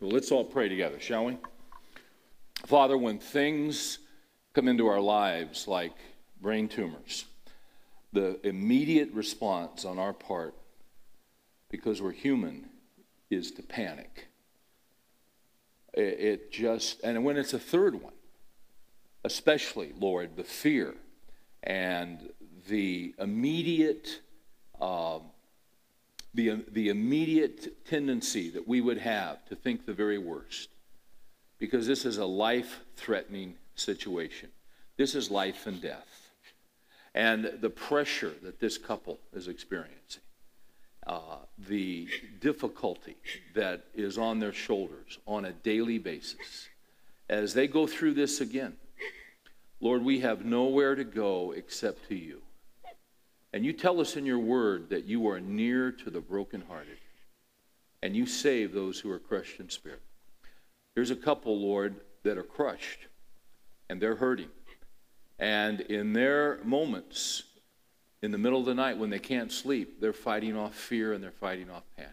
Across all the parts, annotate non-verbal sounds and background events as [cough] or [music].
Well, let's all pray together, shall we? Father, when things come into our lives like brain tumors, the immediate response on our part, because we're human, is to panic. It just, and when it's a third one, especially, Lord, the fear and the immediate, uh, the, the immediate tendency that we would have to think the very worst, because this is a life threatening situation. This is life and death. And the pressure that this couple is experiencing, uh, the difficulty that is on their shoulders on a daily basis as they go through this again. Lord, we have nowhere to go except to you. And you tell us in your word that you are near to the brokenhearted and you save those who are crushed in spirit. Here's a couple, Lord, that are crushed and they're hurting. And in their moments, in the middle of the night when they can't sleep, they're fighting off fear and they're fighting off panic.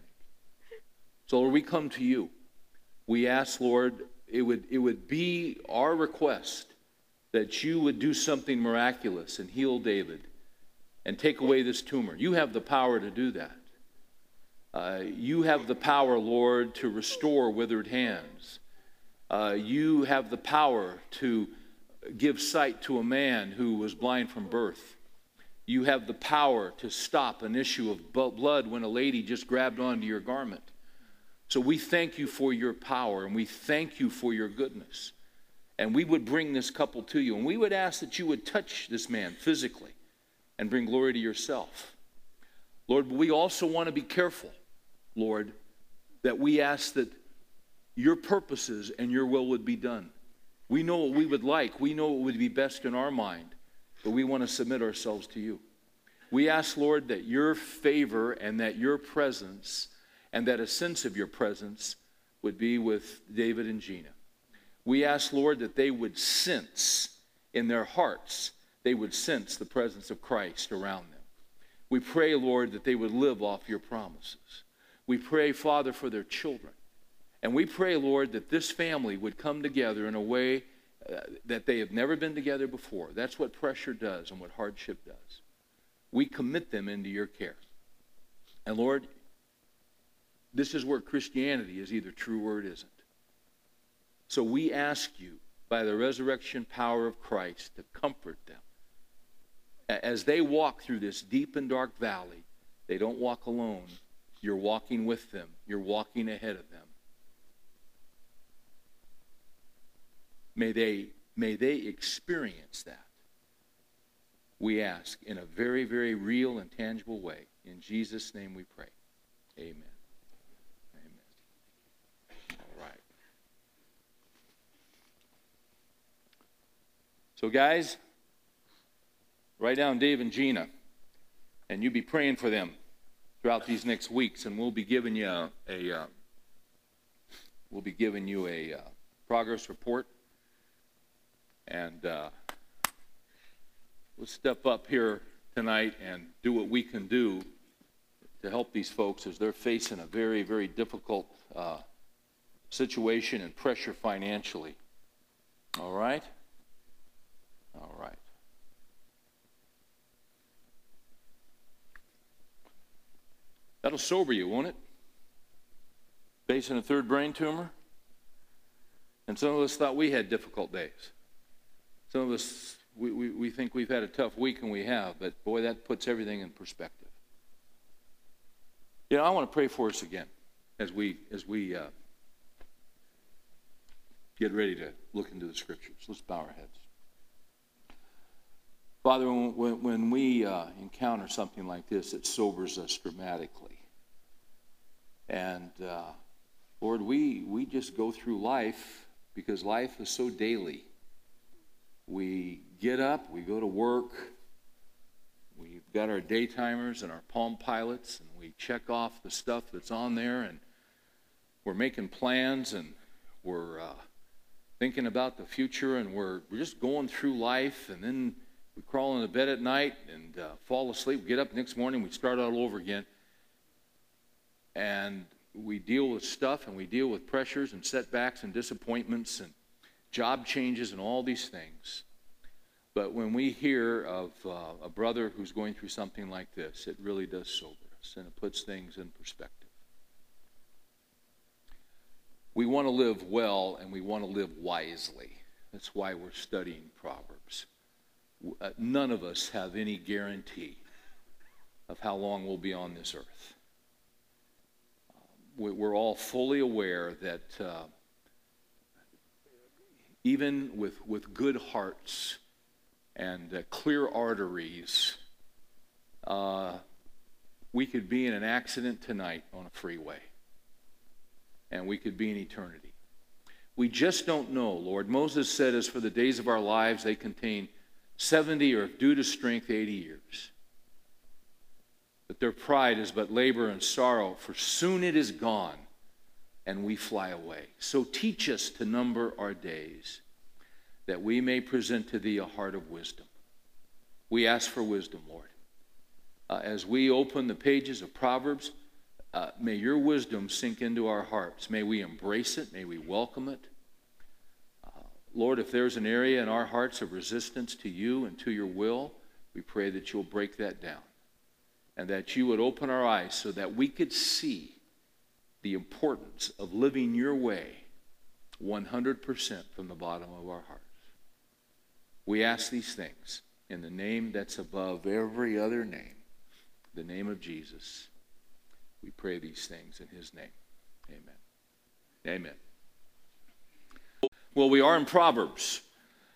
So, Lord, we come to you. We ask, Lord, it would, it would be our request that you would do something miraculous and heal David and take away this tumor. You have the power to do that. Uh, you have the power, Lord, to restore withered hands. Uh, you have the power to give sight to a man who was blind from birth. You have the power to stop an issue of blood when a lady just grabbed onto your garment. So we thank you for your power and we thank you for your goodness. And we would bring this couple to you and we would ask that you would touch this man physically and bring glory to yourself. Lord, we also want to be careful, Lord, that we ask that your purposes and your will would be done. We know what we would like, we know what would be best in our mind, but we want to submit ourselves to you. We ask, Lord, that your favor and that your presence and that a sense of your presence would be with David and Gina. We ask, Lord, that they would sense in their hearts, they would sense the presence of Christ around them. We pray, Lord, that they would live off your promises. We pray, Father, for their children. And we pray, Lord, that this family would come together in a way uh, that they have never been together before. That's what pressure does and what hardship does. We commit them into your care. And Lord, this is where Christianity is either true or it isn't. So we ask you, by the resurrection power of Christ, to comfort them. As they walk through this deep and dark valley, they don't walk alone. You're walking with them, you're walking ahead of them. May they, may they experience that. We ask in a very, very real and tangible way. In Jesus' name we pray. Amen. Amen. All right. So, guys, write down Dave and Gina, and you be praying for them throughout these next weeks, and we'll be giving you a, a uh, we'll be giving you a uh, progress report and uh, let's step up here tonight and do what we can do to help these folks as they're facing a very, very difficult uh, situation and pressure financially. All right? All right. That'll sober you, won't it? Facing a third brain tumor? And some of us thought we had difficult days. Some of us, we, we, we think we've had a tough week, and we have, but boy, that puts everything in perspective. You know, I want to pray for us again as we, as we uh, get ready to look into the scriptures. Let's bow our heads. Father, when, when we uh, encounter something like this, it sobers us dramatically. And uh, Lord, we, we just go through life because life is so daily. We get up, we go to work, we've got our day timers and our Palm Pilots, and we check off the stuff that's on there, and we're making plans, and we're uh, thinking about the future, and we're, we're just going through life, and then we crawl into bed at night and uh, fall asleep. We get up next morning, we start all over again. And we deal with stuff and we deal with pressures and setbacks and disappointments and job changes and all these things. But when we hear of uh, a brother who's going through something like this, it really does sober us and it puts things in perspective. We want to live well and we want to live wisely. That's why we're studying Proverbs. Uh, none of us have any guarantee of how long we'll be on this earth. We're all fully aware that uh, even with, with good hearts and uh, clear arteries, uh, we could be in an accident tonight on a freeway, and we could be in eternity. We just don't know, Lord. Moses said, As for the days of our lives, they contain 70 or, due to strength, 80 years. But their pride is but labor and sorrow, for soon it is gone and we fly away. So teach us to number our days, that we may present to thee a heart of wisdom. We ask for wisdom, Lord. Uh, as we open the pages of Proverbs, uh, may your wisdom sink into our hearts. May we embrace it. May we welcome it. Uh, Lord, if there's an area in our hearts of resistance to you and to your will, we pray that you'll break that down and that you would open our eyes so that we could see the importance of living your way 100% from the bottom of our hearts. We ask these things in the name that's above every other name, the name of Jesus. We pray these things in his name. Amen. Amen. Well, we are in Proverbs.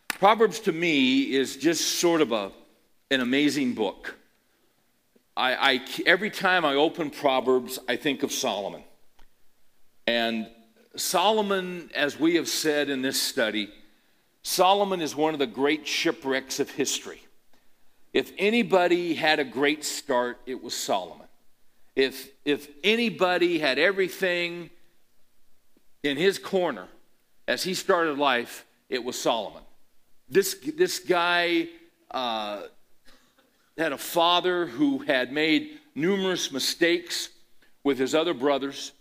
Proverbs to me is just sort of a, an amazing book. I, I, every time I open Proverbs, I think of Solomon. And Solomon, as we have said in this study, Solomon is one of the great shipwrecks of history. If anybody had a great start, it was Solomon. If, if anybody had everything in his corner as he started life, it was Solomon. This, this guy uh, had a father who had made numerous mistakes with his other brothers.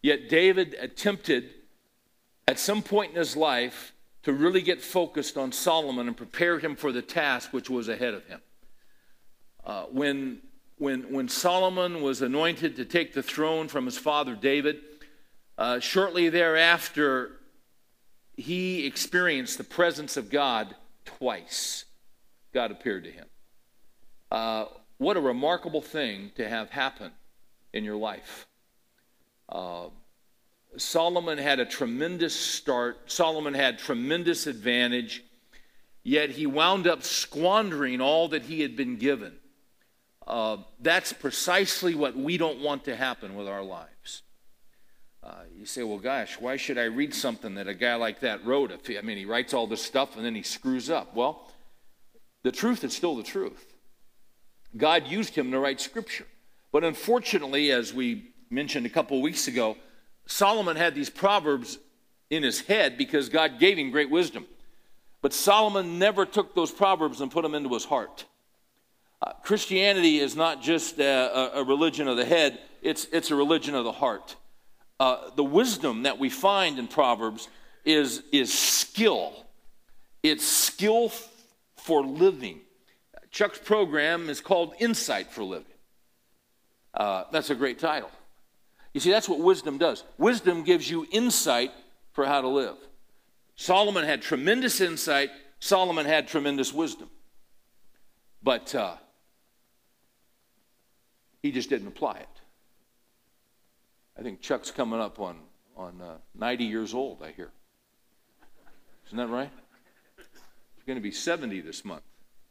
Yet David attempted at some point in his life to really get focused on Solomon and prepare him for the task which was ahead of him. Uh, when, when, when Solomon was anointed to take the throne from his father David, uh, shortly thereafter, he experienced the presence of God twice. God appeared to him. Uh, what a remarkable thing to have happen in your life. Uh, Solomon had a tremendous start. Solomon had tremendous advantage, yet he wound up squandering all that he had been given. Uh, that's precisely what we don't want to happen with our lives. Uh, you say, well, gosh, why should I read something that a guy like that wrote? If he, I mean, he writes all this stuff and then he screws up. Well, the truth is still the truth. God used him to write scripture. But unfortunately, as we mentioned a couple weeks ago, Solomon had these proverbs in his head because God gave him great wisdom. But Solomon never took those proverbs and put them into his heart. Uh, Christianity is not just a, a, religion of the head, it's, it's a religion of the heart. Uh, the wisdom that we find in Proverbs is, is skill, it's skill for living. Chuck's program is called Insight for Living. Uh, that's a great title. You see, that's what wisdom does. Wisdom gives you insight for how to live. Solomon had tremendous insight, Solomon had tremendous wisdom. But uh, he just didn't apply it. I think Chuck's coming up on, on uh, 90 years old, I hear. Isn't that right? He's going to be 70 this month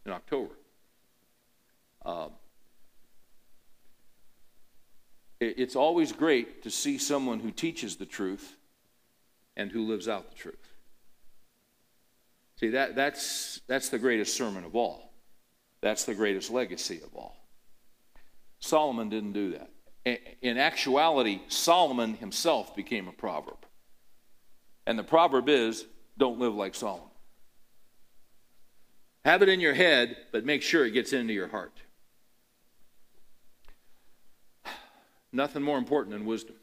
in October. Uh, it's always great to see someone who teaches the truth and who lives out the truth. See, that, that's, that's the greatest sermon of all. That's the greatest legacy of all. Solomon didn't do that. In actuality, Solomon himself became a proverb. And the proverb is don't live like Solomon. Have it in your head, but make sure it gets into your heart. Nothing more important than wisdom.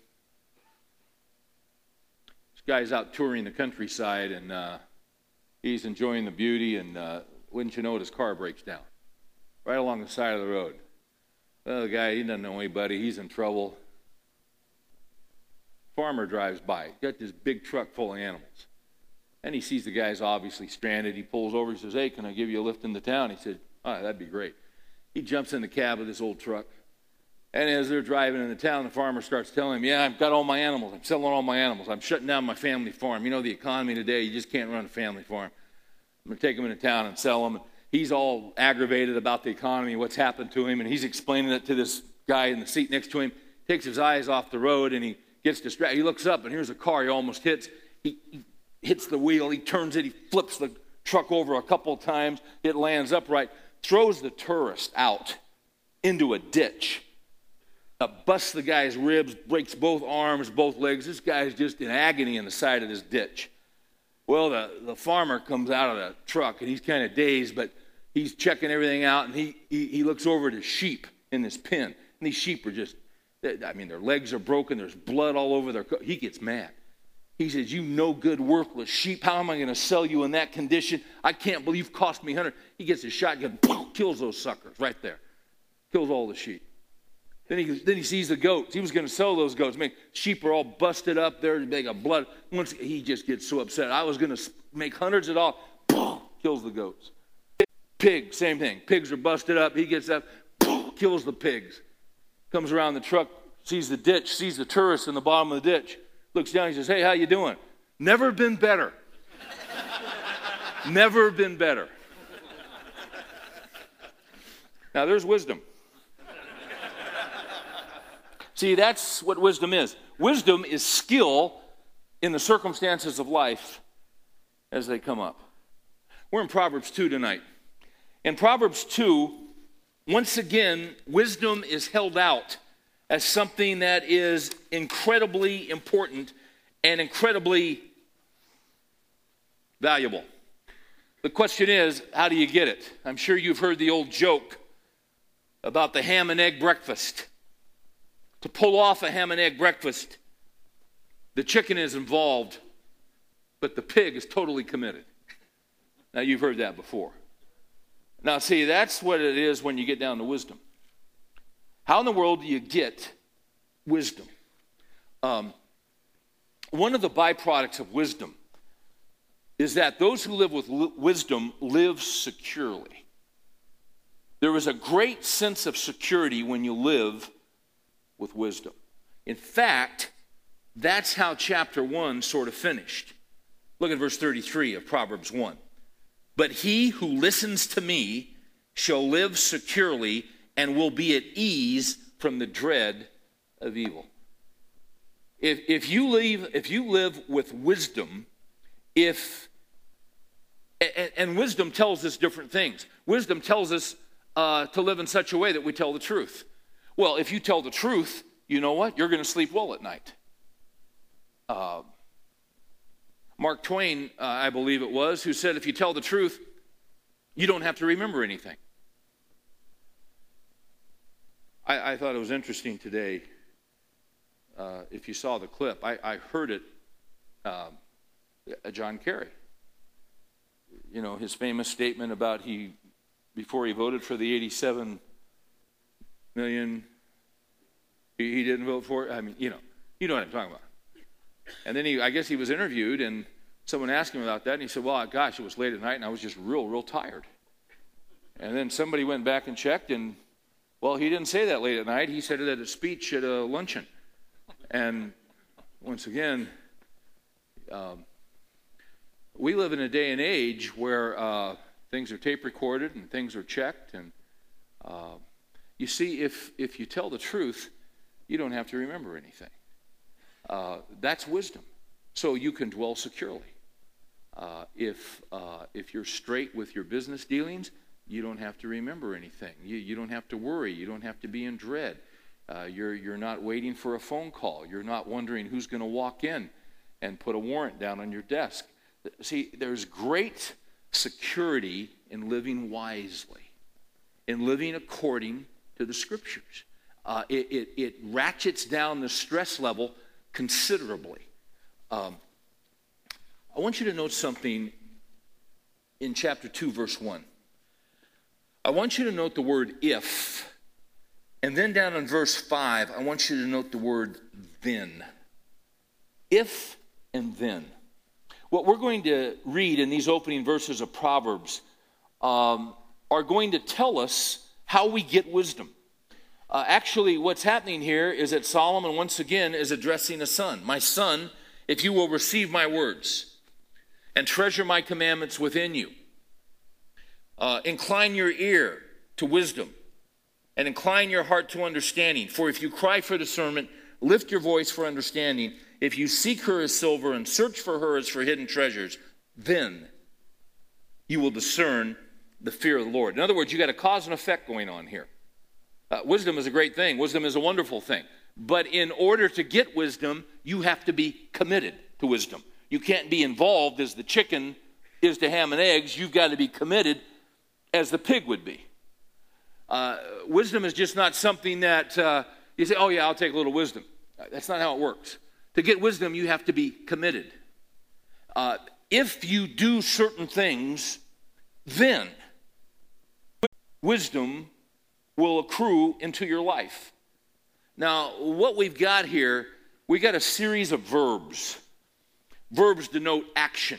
This guy's out touring the countryside and uh, he's enjoying the beauty, and uh, wouldn't you know it, his car breaks down right along the side of the road. Well, the guy, he doesn't know anybody, he's in trouble. Farmer drives by, got this big truck full of animals. And he sees the guy's obviously stranded. He pulls over. He says, Hey, can I give you a lift into town? He said, right, that'd be great. He jumps in the cab of this old truck. And as they're driving into town, the farmer starts telling him, Yeah, I've got all my animals. I'm selling all my animals. I'm shutting down my family farm. You know, the economy today, you just can't run a family farm. I'm going to take them into town and sell them. He's all aggravated about the economy, what's happened to him, and he's explaining it to this guy in the seat next to him. Takes his eyes off the road and he gets distracted. He looks up and here's a car he almost hits. He, he hits the wheel, he turns it, he flips the truck over a couple times. It lands upright, throws the tourist out into a ditch. Uh, busts the guy's ribs, breaks both arms, both legs. This guy's just in agony in the side of this ditch. Well, the, the farmer comes out of the truck and he's kind of dazed, but he's checking everything out and he, he, he looks over at his sheep in this pen. And these sheep are just, I mean, their legs are broken, there's blood all over their. He gets mad. He says, You no good, worthless sheep. How am I going to sell you in that condition? I can't believe cost me 100. He gets his shotgun, [laughs] kills those suckers right there. Kills all the sheep. Then he, then he sees the goats. He was going to sell those goats. I mean, sheep are all busted up there. They got blood. Once he just gets so upset. I was going to make hundreds of dollars. Boom, kills the goats. Pig, same thing. Pigs are busted up. He gets up, boom, kills the pigs. Comes around the truck, sees the ditch, sees the tourists in the bottom of the ditch. Looks down. He says, "Hey, how you doing? Never been better. Never been better." Now there's wisdom. See, that's what wisdom is. Wisdom is skill in the circumstances of life as they come up. We're in Proverbs 2 tonight. In Proverbs 2, once again, wisdom is held out as something that is incredibly important and incredibly valuable. The question is, how do you get it? I'm sure you've heard the old joke about the ham and egg breakfast to pull off a ham and egg breakfast, the chicken is involved, but the pig is totally committed. Now, you've heard that before. Now, see, that's what it is when you get down to wisdom. How in the world do you get wisdom? Um, one of the byproducts of wisdom is that those who live with wisdom live securely. There is a great sense of security when you live with wisdom. In fact, that's how chapter 1 sort of finished. Look at verse 33 of Proverbs 1. But he who listens to me shall live securely and will be at ease from the dread of evil. If, if, you, live, if you live with wisdom, if and, and wisdom tells us different things. Wisdom tells us uh, to live in such a way that we tell the truth. Well, if you tell the truth, you know what? You're going to sleep well at night. Uh, Mark Twain, uh, I believe it was, who said, if you tell the truth, you don't have to remember anything. I, I thought it was interesting today. Uh, if you saw the clip, I, I heard it, uh, John Kerry. You know, his famous statement about he, before he voted for the 87 million. He, didn't vote for it. I mean, you know, you know what I'm talking about. And then he, I guess he was interviewed, and someone asked him about that, and he said, "Well, gosh, it was late at night, and I was just real, real tired." And then somebody went back and checked, and well, he didn't say that late at night. He said it at a speech at a luncheon. And once again, um, we live in a day and age where uh, things are tape recorded and things are checked, and uh, you see, if, if you tell the truth, you don't have to remember anything. Uh, that's wisdom. So you can dwell securely. Uh, if, uh, if you're straight with your business dealings, you don't have to remember anything. You, you don't have to worry. You don't have to be in dread. Uh, you're, you're not waiting for a phone call. You're not wondering who's going to walk in and put a warrant down on your desk. See, there's great security in living wisely, in living according to the scriptures. Uh, it, it, it, ratchets down the stress level considerably. Um, I want you to note something in chapter 2, verse 1. I want you to note the word if. And then down in verse 5, I want you to note the word then. If and then. What we're going to read in these opening verses of Proverbs um, are going to tell us how we get wisdom. Uh, actually, what's happening here is that Solomon, once again, is addressing a son. My son, if you will receive my words and treasure my commandments within you, uh, incline your ear to wisdom and incline your heart to understanding. For if you cry for discernment, lift your voice for understanding. If you seek her as silver and search for her as for hidden treasures, then you will discern the fear of the Lord. In other words, you got a cause and effect going on here. Uh, wisdom is a great thing, wisdom is a wonderful thing. But in order to get wisdom, you have to be committed to wisdom. You can't be involved as the chicken is to ham and eggs. You've got to be committed as the pig would be. Uh, wisdom is just not something that uh, you say, oh, yeah, I'll take a little wisdom. That's not how it works. To get wisdom, you have to be committed. Uh, if you do certain things, then wisdom will accrue into your life. Now, what we've got here, we got a series of verbs. Verbs denote action.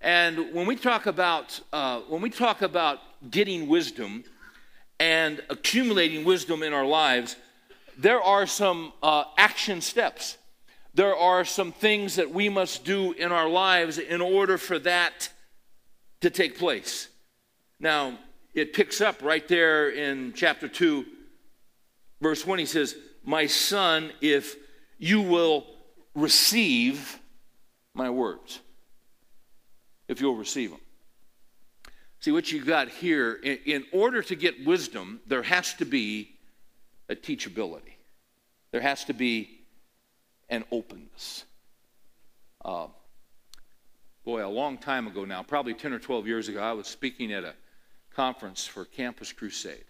And when we talk about uh, when we talk about getting wisdom and accumulating wisdom in our lives, there are some uh, action steps. There are some things that we must do in our lives in order for that to take place. Now, it picks up right there in chapter 2, verse 1. He says, My son, if you will receive my words, if you'll receive them. See, what you got here, in, in order to get wisdom, there has to be a teachability, there has to be an openness. Uh, boy, a long time ago now, probably 10 or 12 years ago, I was speaking at a conference for Campus Crusade.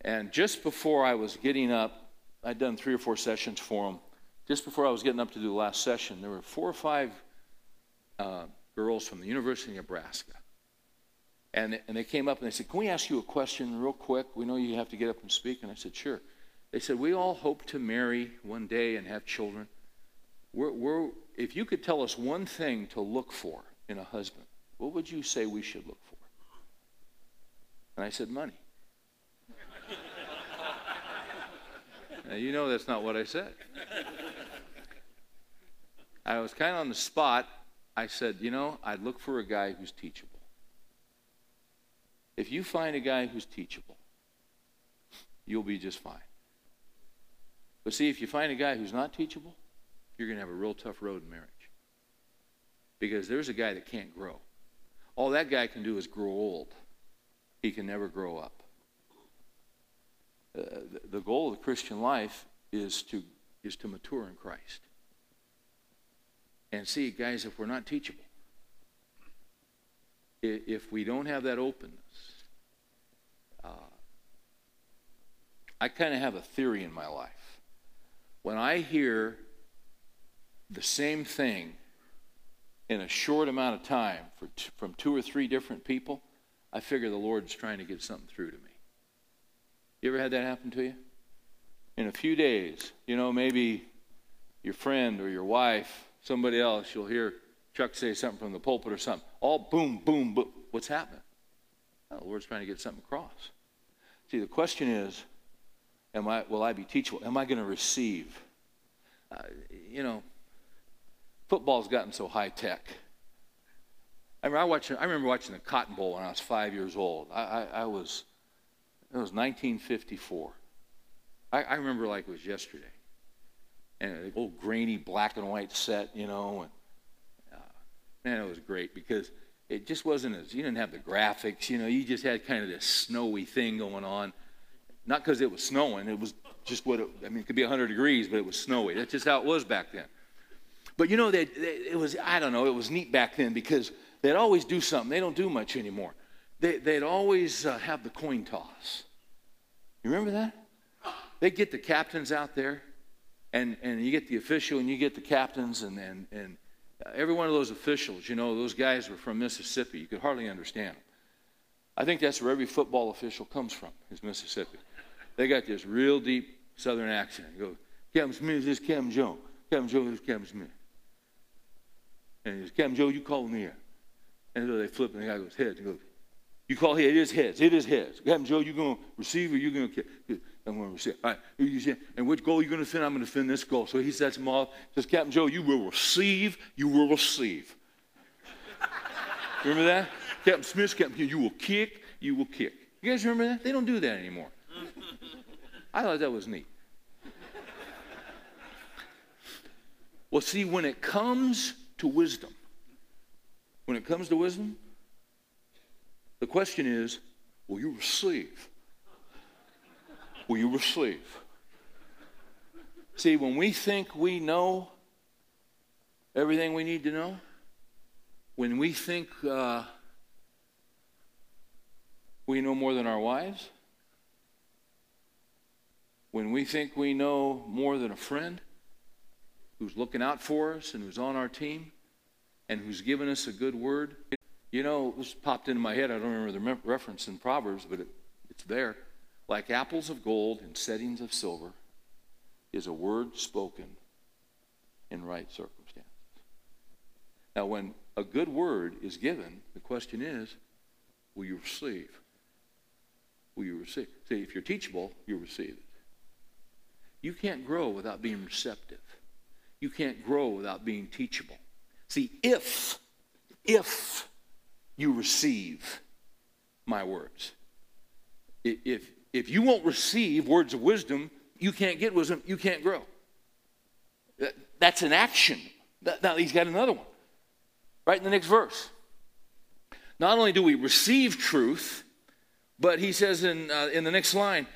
And just before I was getting up, I'd done three or four sessions for them. Just before I was getting up to do the last session, there were four or five uh, girls from the University of Nebraska. And, and they came up and they said, Can we ask you a question real quick? We know you have to get up and speak. And I said, Sure. They said, We all hope to marry one day and have children. We're, we're, if you could tell us one thing to look for in a husband, what would you say we should look for? And I said, Money. now, you know that's not what I said. I was kind of on the spot. I said, You know, I'd look for a guy who's teachable. If you find a guy who's teachable, you'll be just fine. But see, if you find a guy who's not teachable, you're going to have a real tough road in marriage. Because there's a guy that can't grow. All that guy can do is grow old he can never grow up. Uh, the goal of the Christian life is to, is to mature in Christ. And see, guys, if we're not teachable, if we don't have that openness, uh, I kind of have a theory in my life. When I hear the same thing in a short amount of time for t- from two or three different people, I figure the Lord's trying to get something through to me. You ever had that happen to you? In a few days, you know, maybe your friend or your wife, somebody else, you'll hear Chuck say something from the pulpit or something. All boom, boom, boom. What's happening? Oh, the Lord's trying to get something across. See, the question is, am I, will I be teachable? Am I going to receive? Uh, you know, football's gotten so high tech. I remember, I, watched, I remember watching the Cotton Bowl when I was five years old. I, I, I was, it was 1954. I, I remember like it was yesterday. And an old grainy black and white set, you know. And, uh, man, it was great because it just wasn't as, you didn't have the graphics, you know, you just had kind of this snowy thing going on. Not because it was snowing, it was just what it, I mean, it could be 100 degrees, but it was snowy. That's just how it was back then. But you know, they, they, it was, I don't know, it was neat back then because They'd always do something. They don't do much anymore. They, would always uh, have the coin toss. You remember that? They'd get the captains out there, and, and you get the official, and you get the captains, and, and, and every one of those officials, you know, those guys were from Mississippi. You could hardly understand them. I think that's where every football official comes from, is Mississippi. They got this real deep southern accent. You go, Captain Smith, this is Captain Joe. Captain Joe, this is Captain Smith. And he says, Captain Joe, you call me here. And so they flip, and the guy goes, heads. He goes, you call here, it is heads. It is heads. Captain Joe, you're going to receive or you're going to kick? I'm going to receive. All right. You say, and which goal are you going to defend? I'm going to defend this goal. So he sets him off. Says, Captain Joe, you will receive. You will receive. remember that? Captain Smith, Captain, you will kick. You will kick. You guys remember that? They don't do that anymore. I thought that was neat. Well, see, when it comes to wisdom, when it comes to wisdom, the question is will you receive? Will you receive? See, when we think we know everything we need to know, when we think uh, we know more than our wives, when we think we know more than a friend who's looking out for us and who's on our team and who's given us a good word. You know, this popped into my head. I don't remember the reference in Proverbs, but it, it's there. Like apples of gold in settings of silver is a word spoken in right circumstances. Now, when a good word is given, the question is, will you receive? Will you receive? See, if you're teachable, you receive it. You can't grow without being receptive. You can't grow without being teachable. See, if, if you receive my words, if, if you won't receive words of wisdom, you can't get wisdom, you can't grow. That's an action. Now he's got another one. Right in the next verse. Not only do we receive truth, but he says in, uh, in the next line,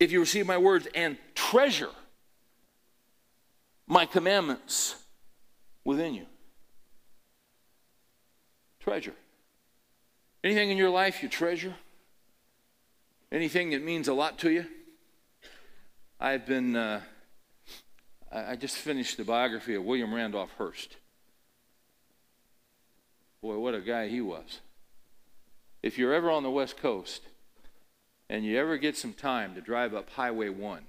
if you receive my words and treasure my commandments within you. Treasure. Anything in your life you treasure? Anything that means a lot to you? I've been, uh, I just finished the biography of William Randolph Hearst. Boy, what a guy he was. If you're ever on the West Coast and you ever get some time to drive up Highway 1,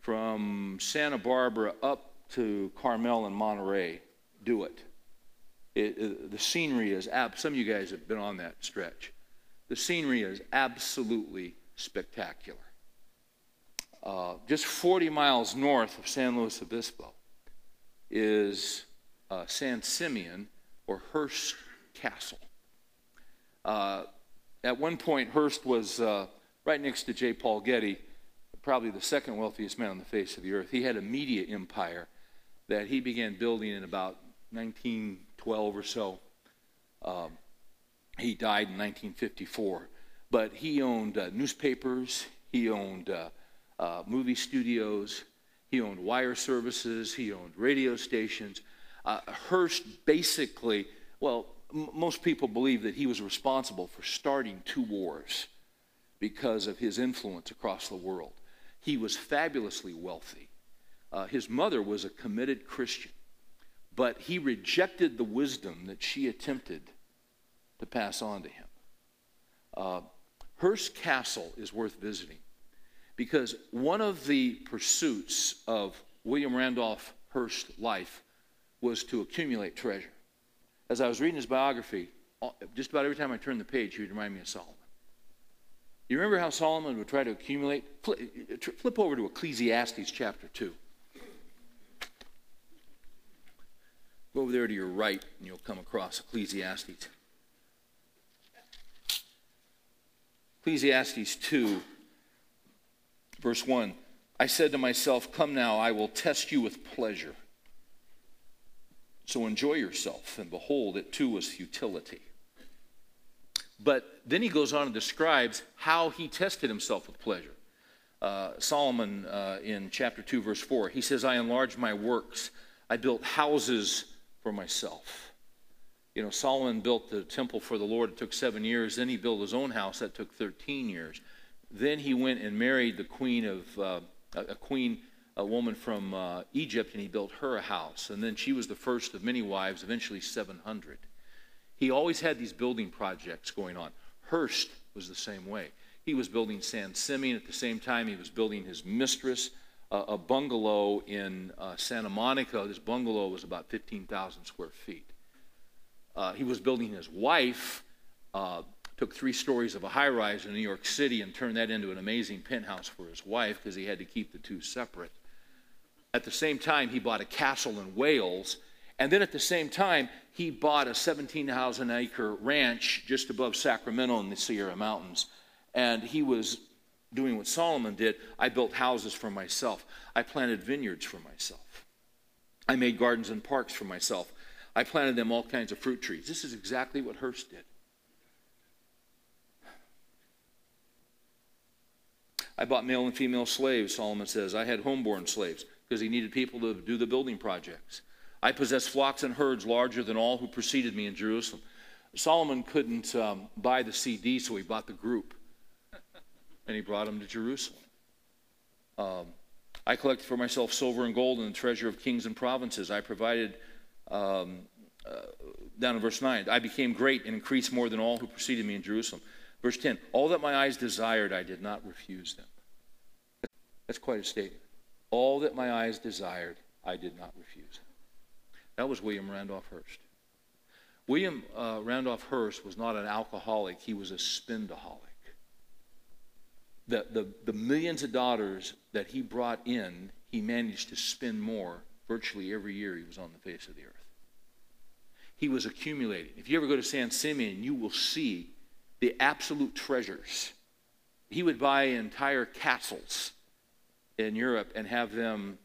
from Santa Barbara up to Carmel and Monterey, do it. It, it, the scenery is ab- some of you guys have been on that stretch. The scenery is absolutely spectacular. Uh, just 40 miles north of San Luis Obispo is uh, San Simeon or Hearst Castle. Uh, at one point, Hearst was uh, right next to J. Paul Getty probably the second wealthiest man on the face of the earth. He had a media empire that he began building in about 1912 or so. Um, he died in 1954. But he owned uh, newspapers, he owned uh, uh, movie studios, he owned wire services, he owned radio stations. Uh, Hearst basically, well, m- most people believe that he was responsible for starting two wars because of his influence across the world. He was fabulously wealthy. Uh, his mother was a committed Christian, but he rejected the wisdom that she attempted to pass on to him. Uh, Hearst Castle is worth visiting because one of the pursuits of William Randolph Hearst's life was to accumulate treasure. As I was reading his biography, just about every time I turned the page, he would remind me of Solomon. You remember how Solomon would try to accumulate? Flip over to Ecclesiastes chapter 2. Go over there to your right, and you'll come across Ecclesiastes. Ecclesiastes 2, verse 1. I said to myself, Come now, I will test you with pleasure. So enjoy yourself, and behold, it too was futility. But then he goes on and describes how he tested himself with pleasure. Uh, Solomon uh, in chapter 2, verse 4, he says, I enlarged my works. I built houses for myself. You know, Solomon built the temple for the Lord. It took seven years. Then he built his own house. That took 13 years. Then he went and married the queen of, uh, a queen a woman from uh, Egypt and he built her a house. And then she was the first of many wives, eventually 700. He always had these building projects going on. Hearst was the same way. He was building San Simeon at the same time he was building his mistress, uh, a bungalow in uh, Santa Monica. This bungalow was about 15,000 square feet. Uh, he was building his wife, uh, took three stories of a high rise in New York City and turned that into an amazing penthouse for his wife because he had to keep the two separate. At the same time, he bought a castle in Wales. And then at the same time, he bought a 17,000 acre ranch just above Sacramento in the Sierra Mountains. And he was doing what Solomon did. I built houses for myself, I planted vineyards for myself, I made gardens and parks for myself. I planted them all kinds of fruit trees. This is exactly what Hearst did. I bought male and female slaves, Solomon says. I had homeborn slaves because he needed people to do the building projects. I possessed flocks and herds larger than all who preceded me in Jerusalem. Solomon couldn't um, buy the CD, so he bought the group. And he brought them to Jerusalem. Um, I collected for myself silver and gold and the treasure of kings and provinces. I provided, um, uh, down in verse 9, I became great and increased more than all who preceded me in Jerusalem. Verse 10, all that my eyes desired, I did not refuse them. That's quite a statement. All that my eyes desired, I did not refuse. That was William Randolph Hearst. William uh, Randolph Hearst was not an alcoholic, he was a spendaholic. The, the, the millions of dollars that he brought in, he managed to spend more virtually every year he was on the face of the earth. He was accumulating. If you ever go to San Simeon, you will see the absolute treasures. He would buy entire castles in Europe and have them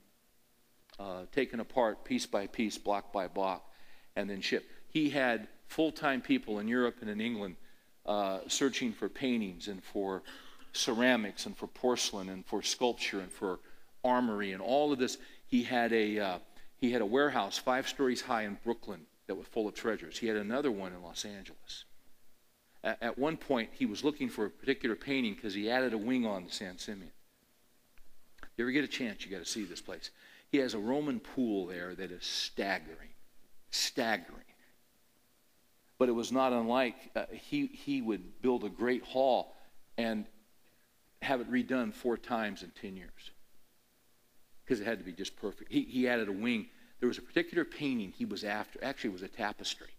uh, taken apart piece by piece, block by block, and then shipped. He had full time people in Europe and in England uh, searching for paintings and for ceramics and for porcelain and for sculpture and for armory and all of this. He had a, uh, he had a warehouse five stories high in Brooklyn that was full of treasures. He had another one in Los Angeles. At, at one point, he was looking for a particular painting because he added a wing on to San Simeon. If You ever get a chance, you got to see this place. He has a Roman pool there that is staggering, staggering. But it was not unlike uh, he, he would build a great hall and have it redone four times in 10 years because it had to be just perfect. He, he added a wing. There was a particular painting he was after. Actually, it was a tapestry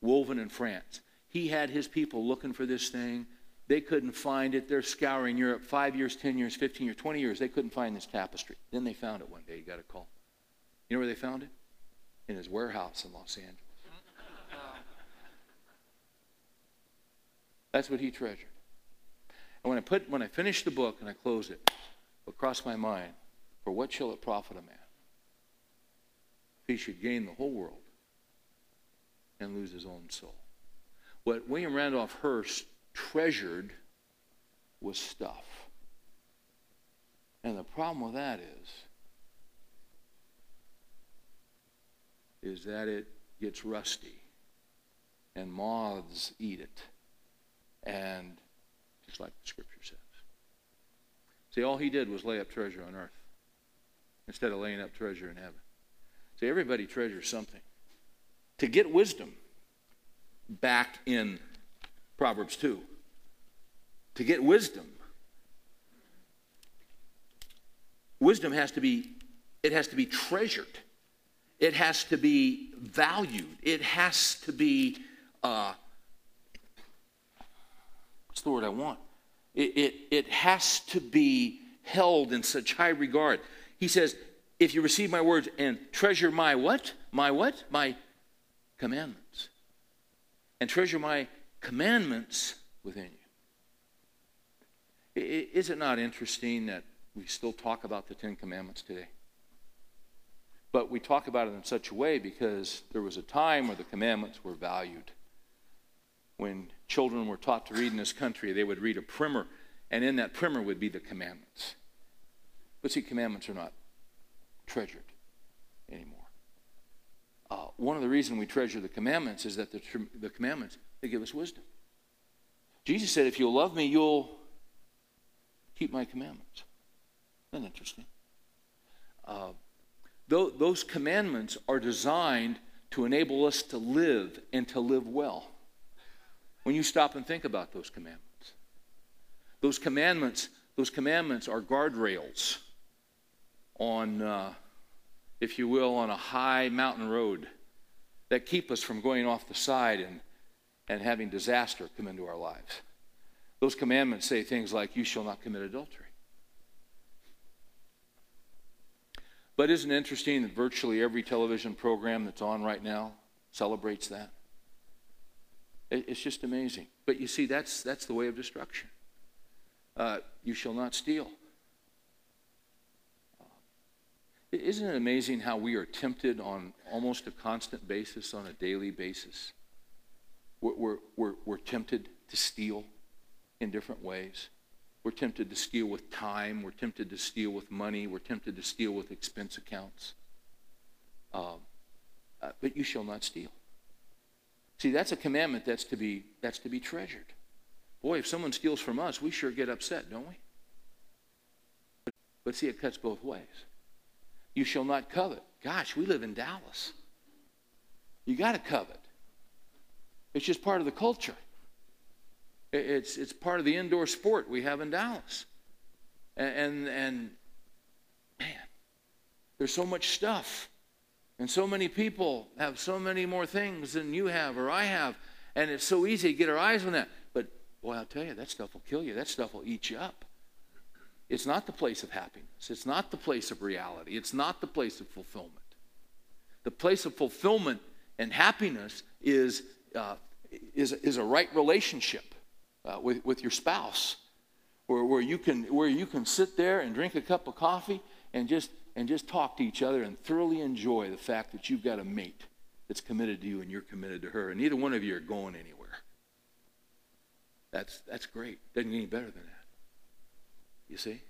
woven in France. He had his people looking for this thing. They couldn't find it. They're scouring Europe five years, 10 years, 15 years, 20 years. They couldn't find this tapestry. Then they found it one day. He got a call. You know where they found it? In his warehouse in Los Angeles. [laughs] That's what he treasured. And when I put when I finished the book and I close it, what crossed my mind, for what shall it profit a man if he should gain the whole world and lose his own soul? What William Randolph Hearst treasured was stuff. And the problem with that is, is that it gets rusty and moths eat it. And just like the scripture says. See, all he did was lay up treasure on earth instead of laying up treasure in heaven. See, everybody treasures something. To get wisdom, back in Proverbs 2. To get wisdom, wisdom has to be it has to be treasured. It has to be valued. It has to be uh, what's the word I want? It, it, it has to be held in such high regard. He says, if you receive my words and treasure my what? My what? My commandments. And treasure my commandments within you. Is it not interesting that we still talk about the Ten Commandments today? But we talk about it in such a way because there was a time where the commandments were valued. When children were taught to read in this country, they would read a primer, and in that primer would be the commandments. But see, commandments are not treasured anymore. Uh, one of the reasons we treasure the commandments is that the, the commandments they give us wisdom. Jesus said, If you'll love me, you'll keep my commandments. Isn't that interesting? uh, th- those commandments are designed to enable us to live and to live well. When you stop and think about those commandments, those commandments, those commandments are guardrails on, uh, if you will, on a high mountain road that keep us from going off the side and, and having disaster come into our lives. Those commandments say things like, You shall not commit adultery. But isn't it interesting that virtually every television program that's on right now celebrates that? It's just amazing. But you see, that's, that's the way of destruction. Uh, you shall not steal. Isn't it amazing how we are tempted on almost a constant basis, on a daily basis? We're, we're, we're, we're tempted to steal in different ways. We're tempted to steal with time. We're tempted to steal with money. We're tempted to steal with expense accounts. Um, uh, but you shall not steal. See, that's a commandment that's to be that's to be treasured. Boy, if someone steals from us, we sure get upset, don't we? But, but see, it cuts both ways. You shall not covet. Gosh, we live in Dallas. You got to covet. It's just part of the culture. It's, it's part of the indoor sport we have in Dallas. And, and, and man, there's so much stuff. And so many people have so many more things than you have or I have. And it's so easy to get our eyes on that. But, boy, I'll tell you, that stuff will kill you. That stuff will eat you up. It's not the place of happiness. It's not the place of reality. It's not the place of fulfillment. The place of fulfillment and happiness is, uh, is, is a right relationship uh, with, with your spouse, where, where, you can, where you can sit there and drink a cup of coffee and just, and just talk to each other and thoroughly enjoy the fact that you've got a mate that's committed to you and you're committed to her, and neither one of you are going anywhere. That's, that's great. Doesn't get any better than that. You see?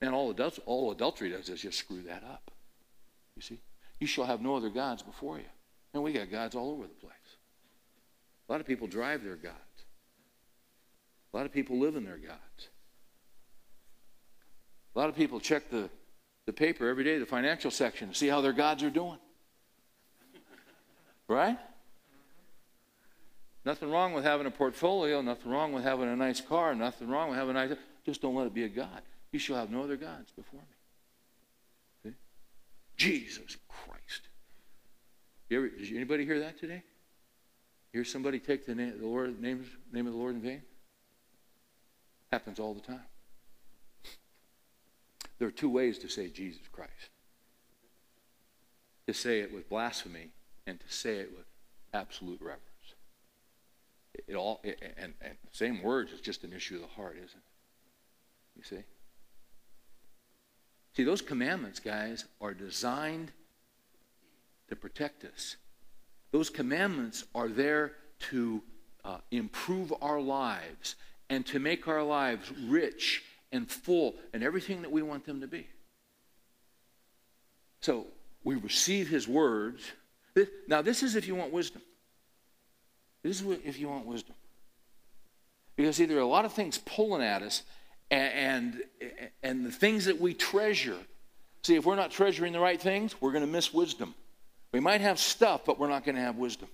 And all, adult, all adultery does is just screw that up. You see? You shall have no other gods before you. And we got gods all over the place. A lot of people drive their gods. A lot of people live in their gods. A lot of people check the, the paper every day, the financial section, see how their gods are doing. Right? Nothing wrong with having a portfolio, nothing wrong with having a nice car, nothing wrong with having a nice. Just don't let it be a God. You shall have no other gods before me. See? Jesus Christ. You ever, did anybody hear that today? Hear somebody take the name, the Lord, name, name of the Lord in vain? Happens all the time. There are two ways to say Jesus Christ to say it with blasphemy and to say it with absolute reverence. It all it, and, and same words is just an issue of the heart, isn't it? You see? See, those commandments, guys, are designed to protect us. Those commandments are there to uh, improve our lives and to make our lives rich and full and everything that we want them to be. So we receive his words. Now, this is if you want wisdom. This is if you want wisdom. Because see, there are a lot of things pulling at us, and, and, and the things that we treasure. See, if we're not treasuring the right things, we're going to miss wisdom. We might have stuff, but we're not going to have wisdom.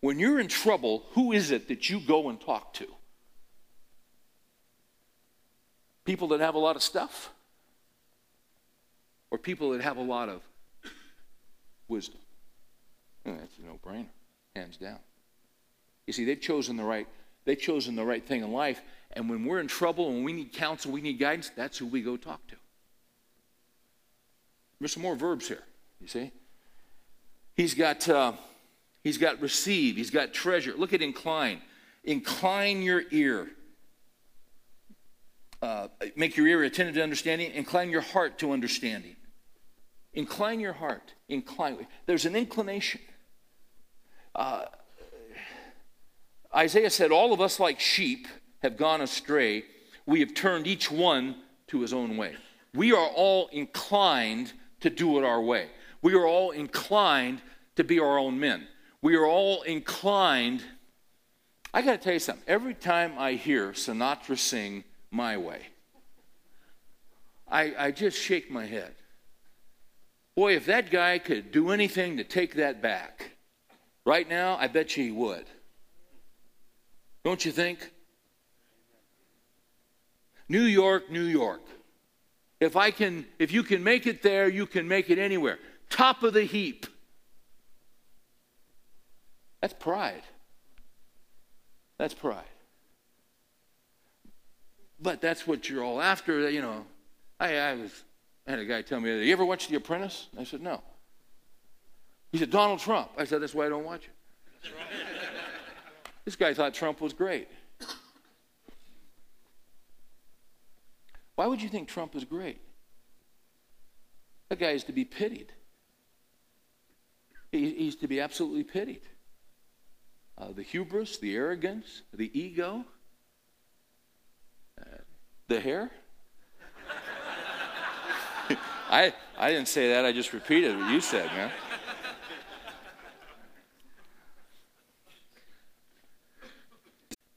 When you're in trouble, who is it that you go and talk to? People that have a lot of stuff? Or people that have a lot of wisdom? that's a no brainer, hands down. You see, they've chosen the right, they've chosen the right thing in life, and when we're in trouble and we need counsel, we need guidance, that's who we go talk to. There's some more verbs here, you see. He's got, uh, he's got receive, he's got treasure. Look at incline. Incline your ear uh, make your ear attentive to understanding, incline your heart to understanding. Incline your heart. Incline. There's an inclination. Uh, Isaiah said, All of us, like sheep, have gone astray. We have turned each one to his own way. We are all inclined to do it our way. We are all inclined to be our own men. We are all inclined. I got to tell you something. Every time I hear Sinatra sing, my way. I, I just shake my head. Boy, if that guy could do anything to take that back, right now, I bet you he would. Don't you think? New York, New York. If I can if you can make it there, you can make it anywhere. Top of the heap. That's pride. That's pride. But that's what you're all after, you know. I, I was I had a guy tell me, You ever watch The Apprentice? I said, No. He said, Donald Trump. I said, That's why I don't watch it. [laughs] this guy thought Trump was great. Why would you think Trump is great? That guy is to be pitied. He, he's to be absolutely pitied. Uh, the hubris, the arrogance, the ego, the hair. I, I didn't say that, I just repeated what you said, man.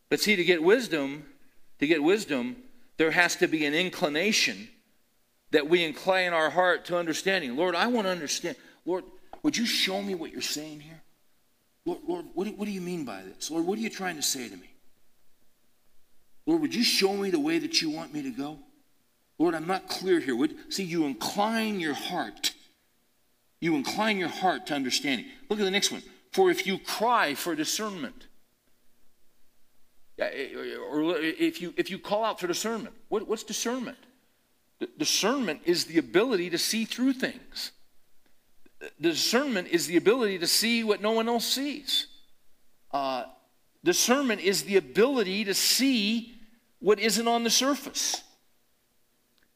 But see, to get wisdom, to get wisdom, there has to be an inclination that we incline our heart to understanding. Lord, I want to understand. Lord, would you show me what you're saying here? Lord, Lord what, do, what do you mean by this? Lord, what are you trying to say to me? Lord, would you show me the way that you want me to go? Lord, I'm not clear here. Would, see, you incline your heart. You incline your heart to understanding. Look at the next one. For if you cry for discernment, eh, eh, or eh, if you, if you call out for discernment, what, what's discernment? Discernment is the ability to see through things. Discernment is the ability to see what no one else sees. Uh, discernment is the ability to see what isn't on the surface.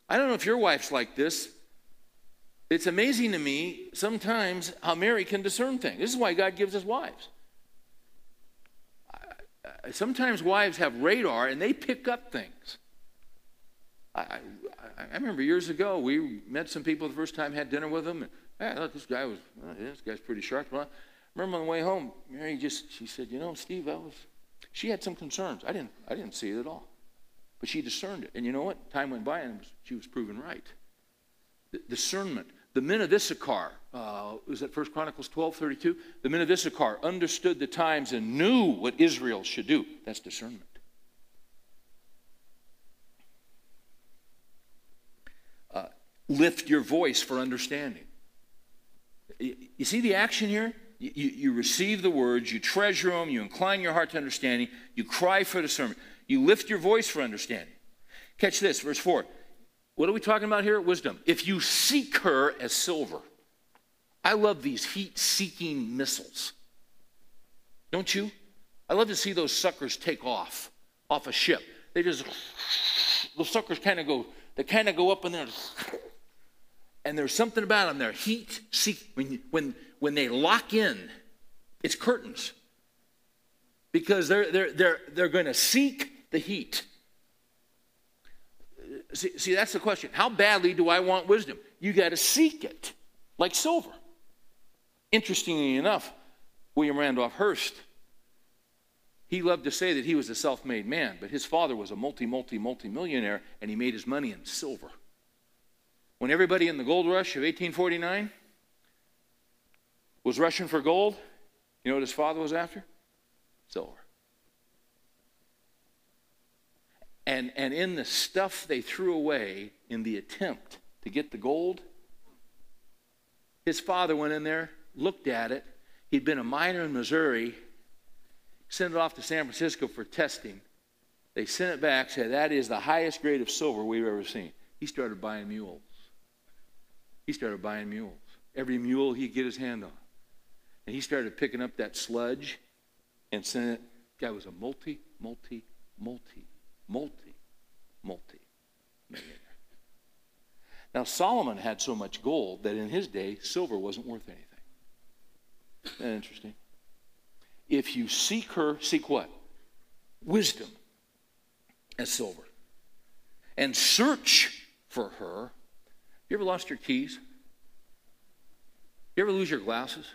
I don't know if your wife's like this. It's amazing to me sometimes how Mary can discern things. This is why God gives us wives sometimes wives have radar and they pick up things. I, I, I, remember years ago we met some people the first time, had dinner with them, and hey, thought this guy was uh, well, this guy's pretty sharp. Well, I remember on the way home, Mary just she said, you know, Steve, I was. She had some concerns. I didn't I didn't see it at all, but she discerned it. And you know what? Time went by and she was proven right. The discernment. The men of Issachar, uh, was that First Chronicles 12, 32? The men of Issachar understood the times and knew what Israel should do. That's discernment. Uh, lift your voice for understanding. You see the action here? You, you, you, receive the words, you treasure them, you incline your heart to understanding, you cry for discernment, you lift your voice for understanding. Catch this, verse 4. What are we talking about here? Wisdom. If you seek her as silver, I love these heat seeking missiles. Don't you? I love to see those suckers take off off a ship. They just, those suckers kind of go, they kind of go up and then, and there's something about them. They're heat seek. When, when, when they lock in, it's curtains because they're, they're, they're, they're going to seek the heat. See, see, that's the question. How badly do I want wisdom? You got to seek it, like silver. Interestingly enough, William Randolph Hearst, he loved to say that he was a self made man, but his father was a multi, multi, multi millionaire, and he made his money in silver. When everybody in the gold rush of 1849 was rushing for gold, you know what his father was after? Silver. And, and in the stuff they threw away in the attempt to get the gold, his father went in there, looked at it. He'd been a miner in Missouri, sent it off to San Francisco for testing. They sent it back, said, That is the highest grade of silver we've ever seen. He started buying mules. He started buying mules. Every mule he'd get his hand on. And he started picking up that sludge and sent it. Guy was a multi, multi, multi multi, multi millionaire. Now, Solomon had so much gold that in his day, silver wasn't worth anything. Isn't that interesting? If you seek her, seek what? Wisdom as silver. And search for her. You ever lost your keys? You ever lose your glasses?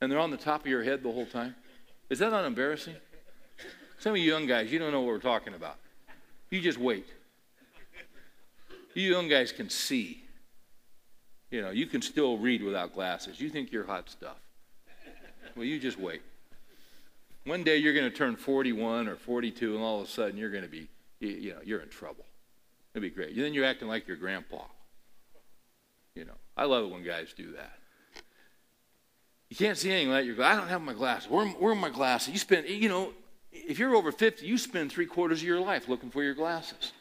And they're on the top of your head the whole time? Is that not embarrassing? Some of you young guys, you don't know what we're talking about. You just wait. You young guys can see. You know, you can still read without glasses. You think you're hot stuff. Well, you just wait. One day you're going to turn 41 or 42, and all of a sudden you're going to be, you know, you're in trouble. It'd be great. Then you're acting like your grandpa. You know, I love it when guys do that. You can't see anything without your glasses. I don't have my glasses. Where, where are my glasses? You spend, you know, if you're over 50, you spend three quarters of your life looking for your glasses.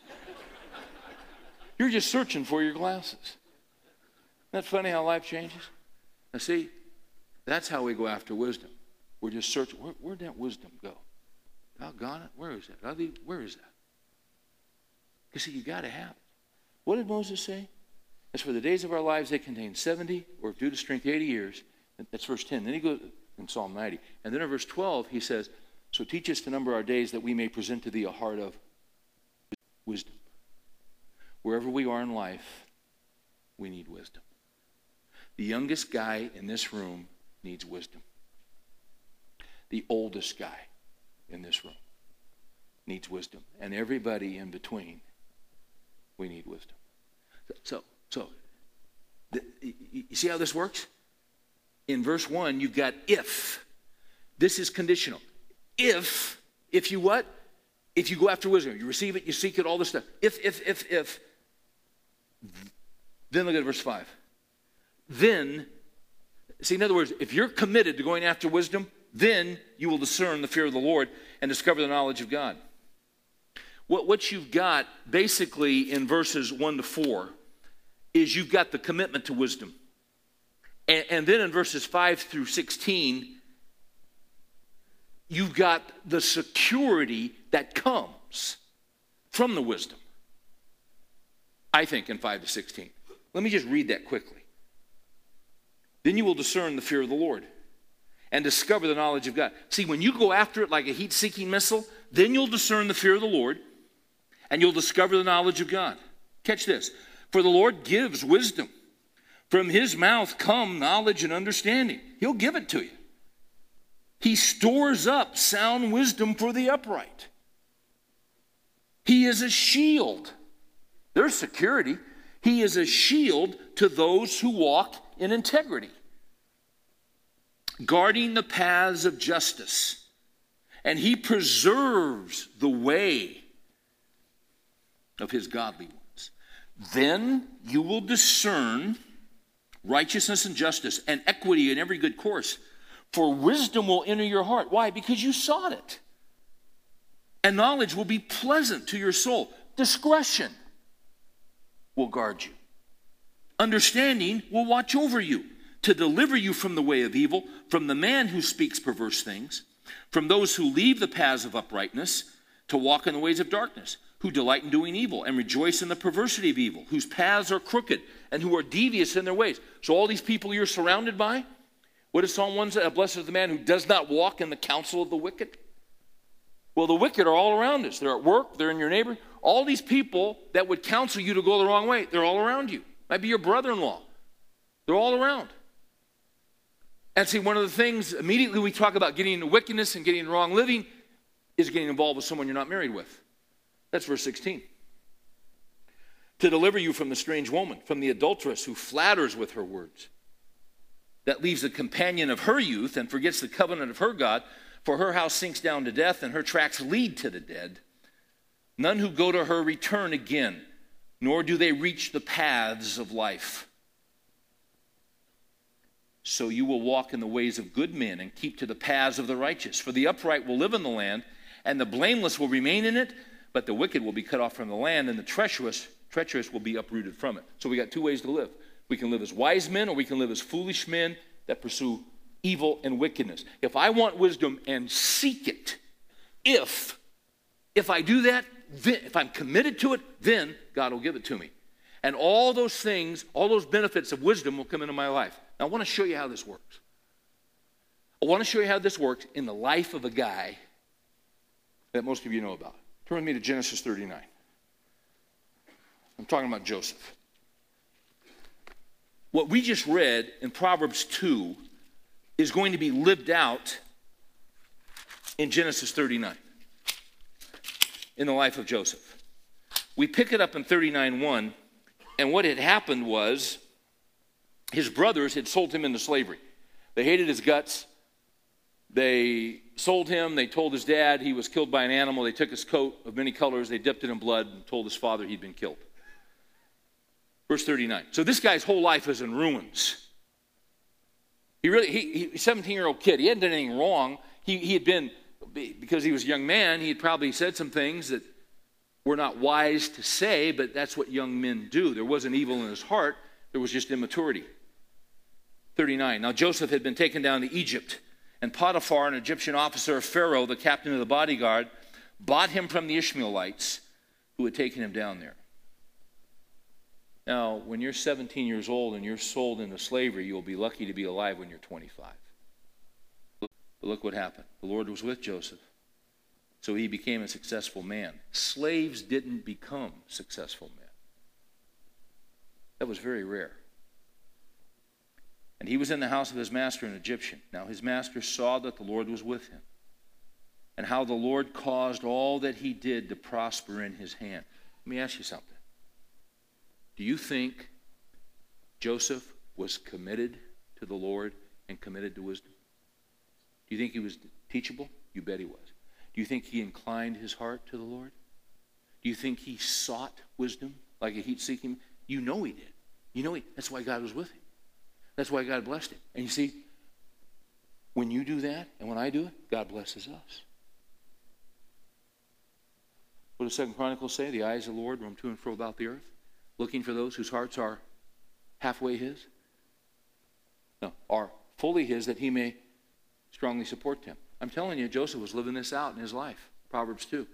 You're just searching for your glasses. Isn't that funny how life changes? Now, see, that's how we go after wisdom. We're just searching. Where, where'd that wisdom go? Doggone it. Where is that? Where is that? You see, you got to have it. What did Moses say? As for the days of our lives, they contain 70, or due to strength, 80 years. That's verse 10. Then he goes in Psalm 90. And then in verse 12, he says, So teach us to number our days that we may present to thee a heart of wisdom. Wherever we are in life, we need wisdom. The youngest guy in this room needs wisdom. The oldest guy in this room needs wisdom. And everybody in between, we need wisdom. So, so the, you see how this works? In verse 1, you've got if. This is conditional. If, if you what? If you go after wisdom, you receive it, you seek it, all this stuff. If, if, if, if. Then look at verse 5. Then See, in other words, if you're committed to going after wisdom, then you will discern the fear of the Lord and discover the knowledge of God. What, what you've got basically in verses 1 to 4 is you've got the commitment to wisdom. And, and then in verses 5 through 16, you've got the security that comes from the wisdom. I think in 5 to 16. Let me just read that quickly. Then you will discern the fear of the Lord and discover the knowledge of God. See, when you go after it like a heat seeking missile, then you'll discern the fear of the Lord and you'll discover the knowledge of God. Catch this. For the Lord gives wisdom. From his mouth come knowledge and understanding. He'll give it to you. He stores up sound wisdom for the upright. He is a shield. There's security. He is a shield to those who walk in integrity, guarding the paths of justice, and he preserves the way of his godly ones. Then you will discern righteousness and justice and equity in every good course. For wisdom will enter your heart. Why? Because you sought it. And knowledge will be pleasant to your soul. Discretion will guard you. Understanding will watch over you to deliver you from the way of evil, from the man who speaks perverse things, from those who leave the paths of uprightness to walk in the ways of darkness, who delight in doing evil and rejoice in the perversity of evil, whose paths are crooked and who are devious in their ways. So, all these people you're surrounded by, what does Psalm 1 say? Blessed is the man who does not walk in the counsel of the wicked. Well, the wicked are all around us. They're at work, they're in your neighborhood. All these people that would counsel you to go the wrong way, they're all around you. Might be your brother in law. They're all around. And see, one of the things immediately we talk about getting into wickedness and getting into wrong living is getting involved with someone you're not married with. That's verse 16. To deliver you from the strange woman, from the adulteress who flatters with her words, that leaves the companion of her youth and forgets the covenant of her God, for her house sinks down to death and her tracks lead to the dead. None who go to her return again nor do they reach the paths of life. So you will walk in the ways of good men and keep to the paths of the righteous. For the upright will live in the land, and the blameless will remain in it, but the wicked will be cut off from the land, and the treacherous, treacherous will be uprooted from it. So we got two ways to live. We can live as wise men, or we can live as foolish men that pursue evil and wickedness. If I want wisdom and seek it, if if I do that, then, if I'm committed to it, then God will give it to me. And all those things, all those benefits of wisdom will come into my life. Now, I want to show you how this works. I want to show you how this works in the life of a guy that most of you know about. Turn with me to Genesis 39. I'm talking about Joseph. What we just read in Proverbs 2 is going to be lived out in Genesis 39 in the life of Joseph. We pick it up in 39 1, and what had happened was his brothers had sold him into slavery. They hated his guts. They sold him. They told his dad he was killed by an animal. They took his coat of many colors. They dipped it in blood and told his father he'd been killed. Verse 39. So this guy's whole life is in ruins. He really, he, he 17 year old kid. He hadn't done anything wrong. He, he had been, because he was a young man, he had probably said some things that were not wise to say, but that's what young men do. There wasn't evil in his heart, there was just immaturity. 39. Now Joseph had been taken down to Egypt and Potiphar, an Egyptian officer of Pharaoh, the captain of the bodyguard, bought him from the Ishmaelites who had taken him down there. Now, when you're 17 years old and you're sold into slavery, you'll be lucky to be alive when you're 25. But look what happened. The Lord was with Joseph, so he became a successful man. Slaves didn't become successful men, that was very rare. And he was in the house of his master, an Egyptian. Now his master saw that the Lord was with him, and how the Lord caused all that he did to prosper in his hand. Let me ask you something. Do you think Joseph was committed to the Lord and committed to wisdom? Do you think he was teachable? You bet he was. Do you think he inclined his heart to the Lord? Do you think he sought wisdom like a heat seeking? You know he did. You know he, that's why God was with him. That's why God blessed him. And you see, when you do that and when I do it, God blesses us. What does Second Chronicles say? The eyes of the Lord roam to and fro about the earth, looking for those whose hearts are halfway His. No, are fully His, that He may strongly support them. I'm telling you, Joseph was living this out in his life. Proverbs 2.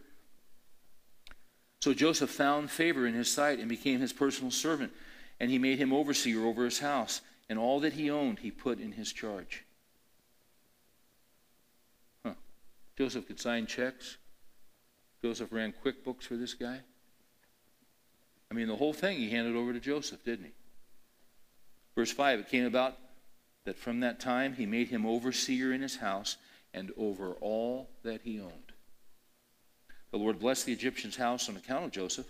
So Joseph found favor in his sight and became his personal servant, and he made him overseer over his house and all that he owned he put in his charge. Huh. Joseph could sign checks. Joseph ran QuickBooks for this guy. I mean, the whole thing he handed over to Joseph, didn't he? Verse 5 It came about that from that time he made him overseer in his house and over all that he owned. The Lord blessed the Egyptian's house on account of Joseph.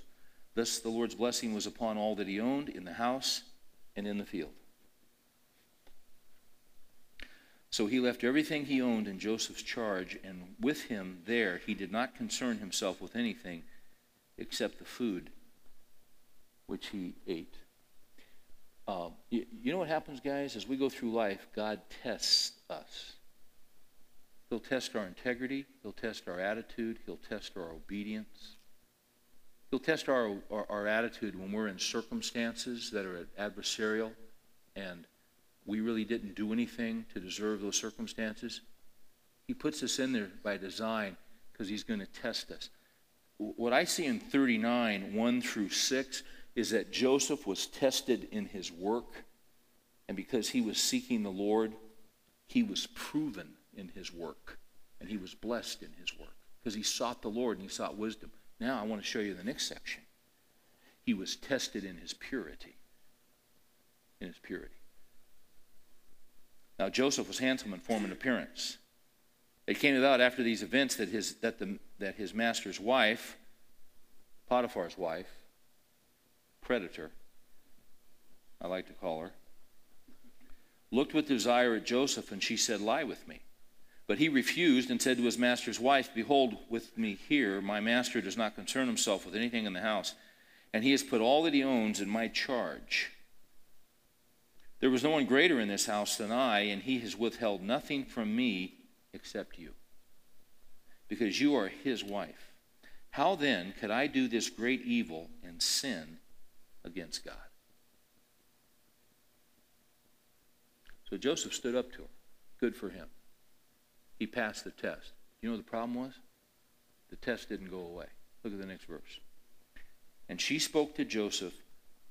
Thus the Lord's blessing was upon all that he owned in the house and in the field. So he left everything he owned in Joseph's charge, and with him there he did not concern himself with anything except the food which he ate. Uh, you, you know what happens, guys? As we go through life, God tests us. He'll test our integrity, He'll test our attitude, He'll test our obedience. He'll test our, our, our attitude when we're in circumstances that are adversarial and we really didn't do anything to deserve those circumstances. He puts us in there by design because he's going to test us. What I see in 39, 1 through 6, is that Joseph was tested in his work, and because he was seeking the Lord, he was proven in his work, and he was blessed in his work because he sought the Lord and he sought wisdom. Now I want to show you the next section. He was tested in his purity. In his purity. Now, Joseph was handsome in form and appearance. It came about after these events that his, that the, that his master's wife, Potiphar's wife, predator, I like to call her, looked with desire at Joseph, and she said, Lie with me. But he refused and said to his master's wife, Behold, with me here, my master does not concern himself with anything in the house, and he has put all that he owns in my charge. There was no one greater in this house than I, and he has withheld nothing from me except you, because you are his wife. How then could I do this great evil and sin against God? So Joseph stood up to her. Good for him. He passed the test. You know what the problem was? The test didn't go away. Look at the next verse. And she spoke to Joseph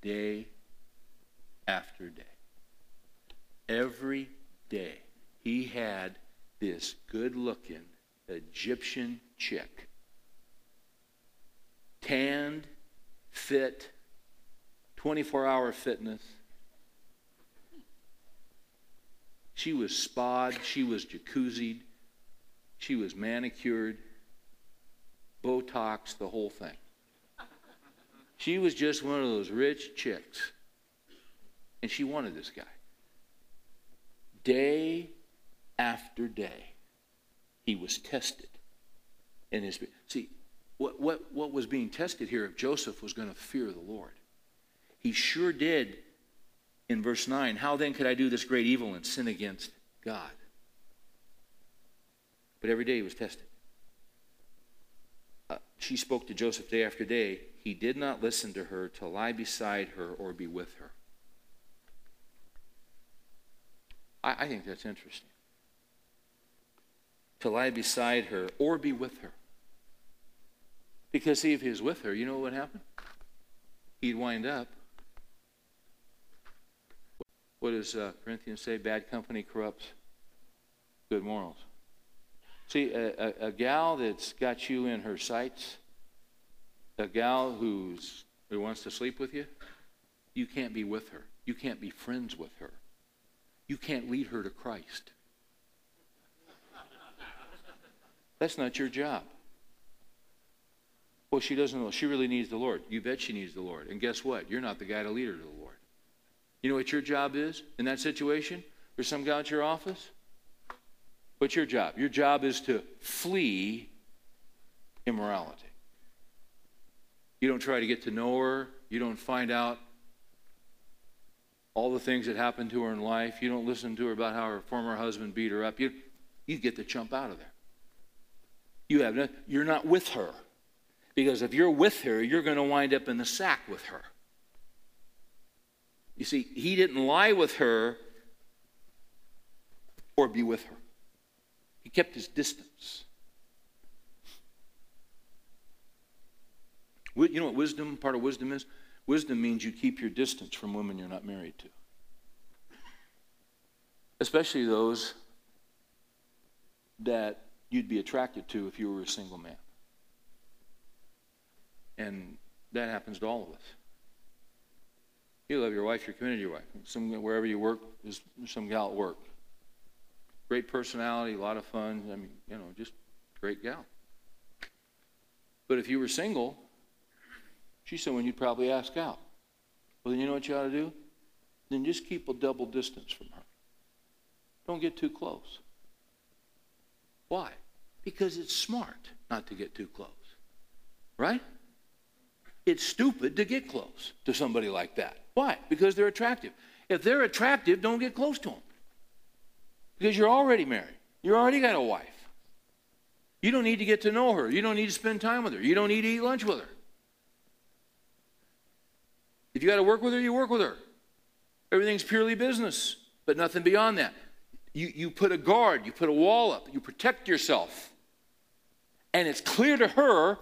day after day every day he had this good looking Egyptian chick. Tanned, fit, 24 hour fitness. She was spa'd, she was jacuzzied, she was manicured, Botox, the whole thing. She was just one of those rich chicks. And she wanted this guy. day after day, he was tested in his. See, what, what, what was being tested here if Joseph was going to fear the Lord? He sure did in verse 9. How then could I do this great evil and sin against God? But every day he was tested. Uh, she spoke to Joseph day after day. He did not listen to her to lie beside her or be with her. I, I think that's interesting. To lie beside her or be with her. Because, see, if he was with her, you know what would happen? He'd wind up. What does uh, Corinthians say? Bad company corrupts good morals. See, a, a, a, gal that's got you in her sights, a gal who's, who wants to sleep with you, you can't be with her. You can't be friends with her. You can't lead her to Christ. That's not your job. Well, she doesn't know. She really needs the Lord. You bet she needs the Lord. And guess what? You're not the guy to lead her to the Lord. You know what your job is in that situation? There's some guy at your office What's your job? Your job is to flee immorality. You don't try to get to know her. You don't find out all the things that happened to her in life. You don't listen to her about how her former husband beat her up. You, you get to jump out of there. You have no, you're not with her. Because if you're with her, you're going to wind up in the sack with her. You see, he didn't lie with her or be with her. He kept his distance. You know what wisdom, part of wisdom is? Wisdom means you keep your distance from women you're not married to. Especially those that you'd be attracted to if you were a single man. And that happens to all of us. You love your wife, you're committed to your wife. Some, wherever you work, there's some gal at work. Great personality, a lot of fun. I mean, you know, just great gal. But if you were single, she's someone you'd probably ask out. Well, then you know what you ought to do? Then just keep a double distance from her. Don't get too close. Why? Because it's smart not to get too close. Right? It's stupid to get close to somebody like that. Why? Because they're attractive. If they're attractive, don't get close to them. Because you're already married. You already got a wife. You don't need to get to know her. You don't need to spend time with her. You don't need to eat lunch with her. If you got to work with her, you work with her. Everything's purely business, but nothing beyond that. You, you put a guard, you put a wall up, you protect yourself. And it's clear to her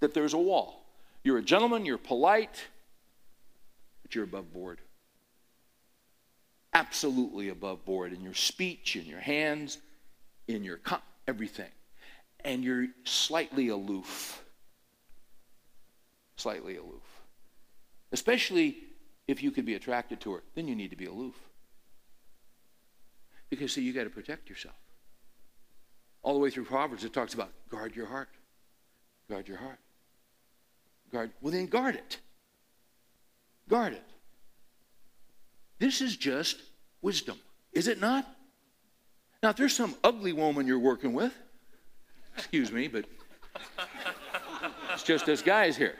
that there's a wall. You're a gentleman, you're polite, but you're above board absolutely above board in your speech, in your hands, in your everything. And you're slightly aloof. Slightly aloof. Especially if you could be attracted to her, then you need to be aloof. Because, see, you got to protect yourself. All the way through Proverbs, it talks about guard your heart. Guard your heart. Guard, well, then guard it. Guard it. This is just wisdom, is it not? Now, if there's some ugly woman you're working with, excuse me, but it's just us guys here.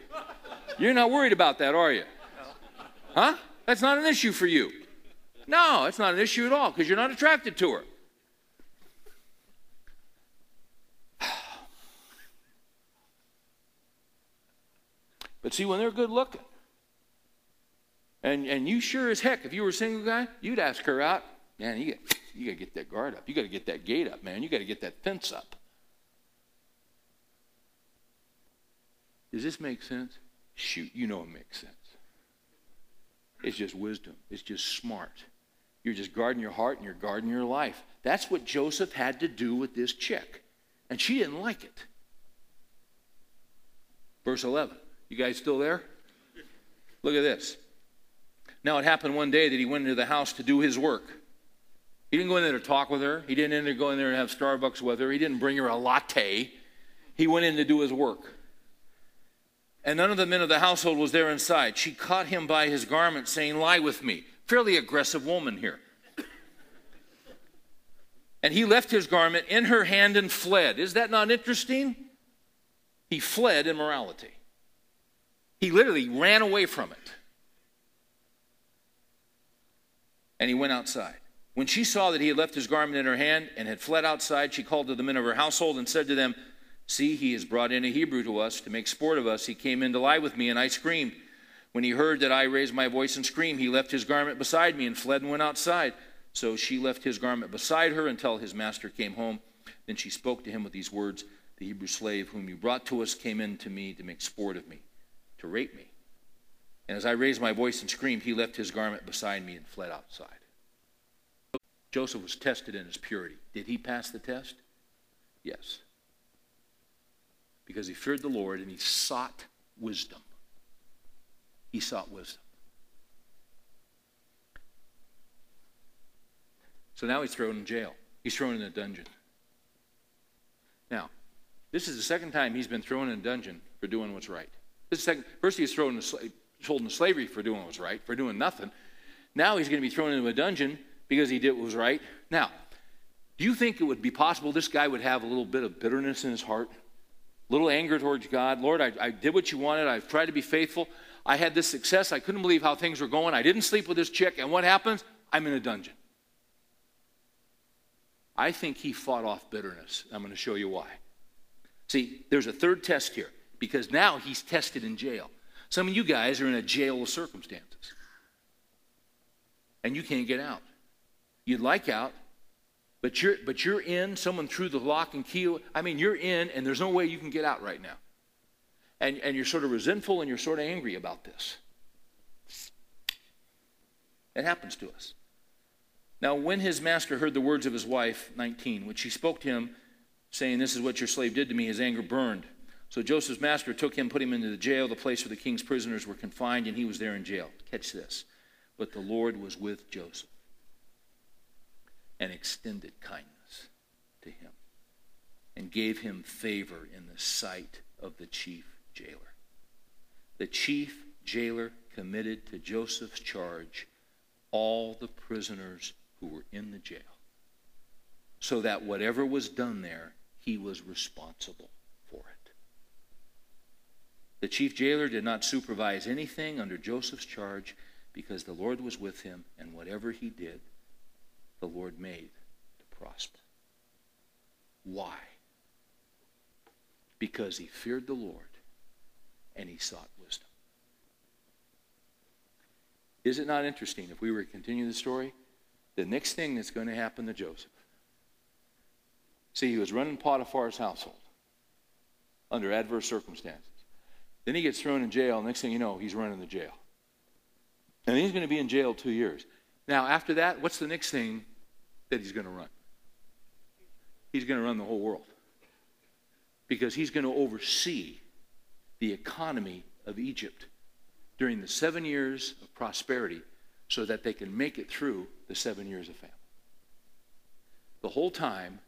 You're not worried about that, are you? Huh? That's not an issue for you. No, it's not an issue at all because you're not attracted to her. [sighs] But see, when they're good looking, and, and you sure as heck, if you were a single guy, you'd ask her out. Man, you got, you got to get that guard up. You got to get that gate up, man. You got to get that fence up. Does this make sense? Shoot, you know it makes sense. It's just wisdom. It's just smart. You're just guarding your heart and you're guarding your life. That's what Joseph had to do with this chick. And she didn't like it. Verse 11. You guys still there? Look at this. Now, it happened one day that he went into the house to do his work. He didn't go in there to talk with her. He didn't go in there to have Starbucks with her. He didn't bring her a latte. He went in to do his work. And none of the men of the household was there inside. She caught him by his garment, saying, Lie with me. Fairly aggressive woman here. And he left his garment in her hand and fled. Is that not interesting? He fled immorality. He literally ran away from it. And he went outside. When she saw that he had left his garment in her hand and had fled outside, she called to the men of her household and said to them, See, he has brought in a Hebrew to us to make sport of us. He came in to lie with me, and I screamed. When he heard that I raised my voice and screamed, he left his garment beside me and fled and went outside. So she left his garment beside her until his master came home. Then she spoke to him with these words The Hebrew slave whom you brought to us came in to me to make sport of me, to rape me. And as I raised my voice and screamed, he left his garment beside me and fled outside. Joseph was tested in his purity. Did he pass the test? Yes. Because he feared the Lord and he sought wisdom. He sought wisdom. So now he's thrown in jail. He's thrown in a dungeon. Now, this is the second time he's been thrown in a dungeon for doing what's right. This is second, first he was thrown in, sold into slavery for doing what's right, for doing nothing. Now he's going to be thrown into a dungeon because he did what was right. Now, do you think it would be possible this guy would have a little bit of bitterness in his heart? A little anger towards God? Lord, I, I did what you wanted. I've tried to be faithful. I had this success. I couldn't believe how things were going. I didn't sleep with this chick. And what happens? I'm in a dungeon. I think he fought off bitterness. I'm going to show you why. See, there's a third test here because now he's tested in jail. Some of you guys are in a jail of circumstances and you can't get out. You'd like out, but you're, but you're in, someone threw the lock and key. I mean, you're in, and there's no way you can get out right now. And, and you're sort of resentful and you're sort of angry about this. It happens to us. Now, when his master heard the words of his wife, 19, which she spoke to him, saying, This is what your slave did to me, his anger burned. So Joseph's master took him, put him into the jail, the place where the king's prisoners were confined, and he was there in jail. Catch this. But the Lord was with Joseph and extended kindness to him and gave him favor in the sight of the chief jailer. The chief jailer committed to Joseph's charge all the prisoners who were in the jail. So that whatever was done there, he was responsible. The chief jailer did not supervise anything under Joseph's charge because the Lord was with him, and whatever he did, the Lord made to prosper. Why? Because he feared the Lord and he sought wisdom. Is it not interesting if we were to continue the story? the next thing that's going to happen to Joseph. See, he was running Potiphar's household under adverse circumstances. Then he gets thrown in jail. Next thing you know, he's running the jail. And he's going to be in jail two years. Now, after that, what's the next thing that he's going to run? He's going to run the whole world. Because he's going to oversee the economy of Egypt during the seven years of prosperity so that they can make it through the seven years of famine. The whole time,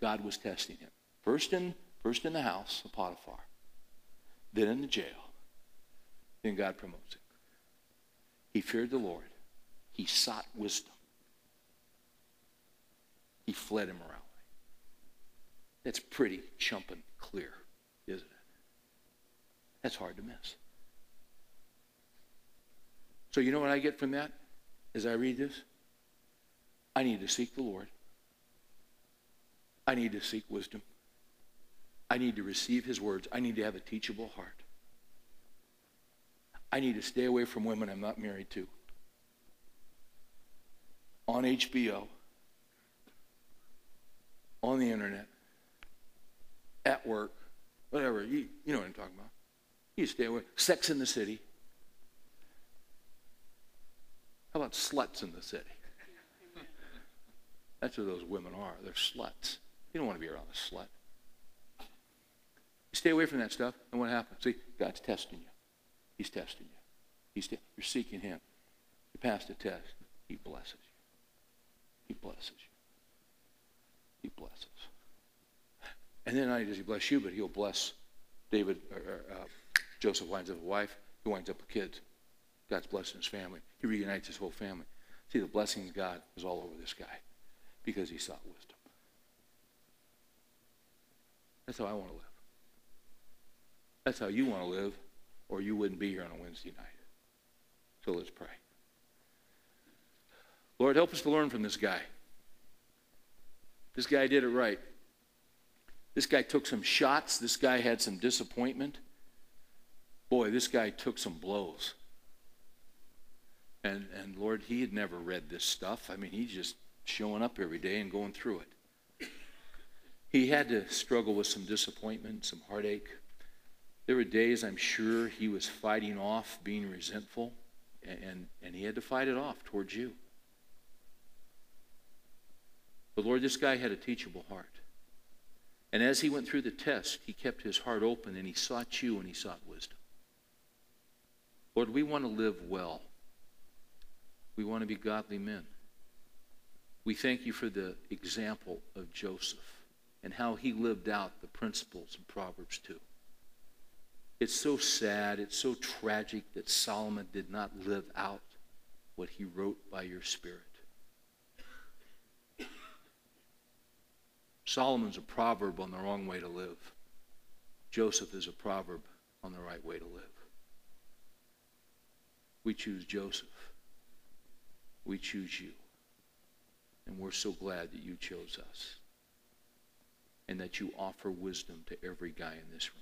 God was testing him. First in, first in the house of Potiphar, then in the jail, then God promotes him. He feared the Lord. He sought wisdom. He fled immorality. That's pretty chumping clear, isn't it? That's hard to miss. So, you know what I get from that as I read this? I need to seek the Lord. I need to seek wisdom. I need to receive his words. I need to have a teachable heart. I need to stay away from women I'm not married to. On HBO, on the internet, at work, whatever. You, you know what I'm talking about. You stay away. Sex in the city. How about sluts in the city? That's who those women are. They're sluts. You don't want to be around a slut. Stay away from that stuff, and what happens? See, God's testing you. He's testing you. He's te- you're seeking Him. You pass the test. He blesses you. He blesses you. He blesses. And then not only does He bless you, but He'll bless David. Or, uh, Joseph winds up a wife. He winds up with kids. God's blessing his family. He reunites his whole family. See, the blessing of God is all over this guy because he sought wisdom. That's how I want to live. That's how you want to live, or you wouldn't be here on a Wednesday night. So let's pray. Lord, help us to learn from this guy. This guy did it right. This guy took some shots. This guy had some disappointment. Boy, this guy took some blows. And, and Lord, he had never read this stuff. I mean, he's just showing up every day and going through it. He had to struggle with some disappointment, some heartache. There were days I'm sure he was fighting off being resentful, and, and he had to fight it off towards you. But Lord, this guy had a teachable heart. And as he went through the test, he kept his heart open and he sought you and he sought wisdom. Lord, we want to live well. We want to be godly men. We thank you for the example of Joseph and how he lived out the principles of Proverbs 2. It's so sad, it's so tragic that Solomon did not live out what he wrote by your Spirit. Solomon's a proverb on the wrong way to live. Joseph is a proverb on the right way to live. We choose Joseph. We choose you. And we're so glad that you chose us and that you offer wisdom to every guy in this room.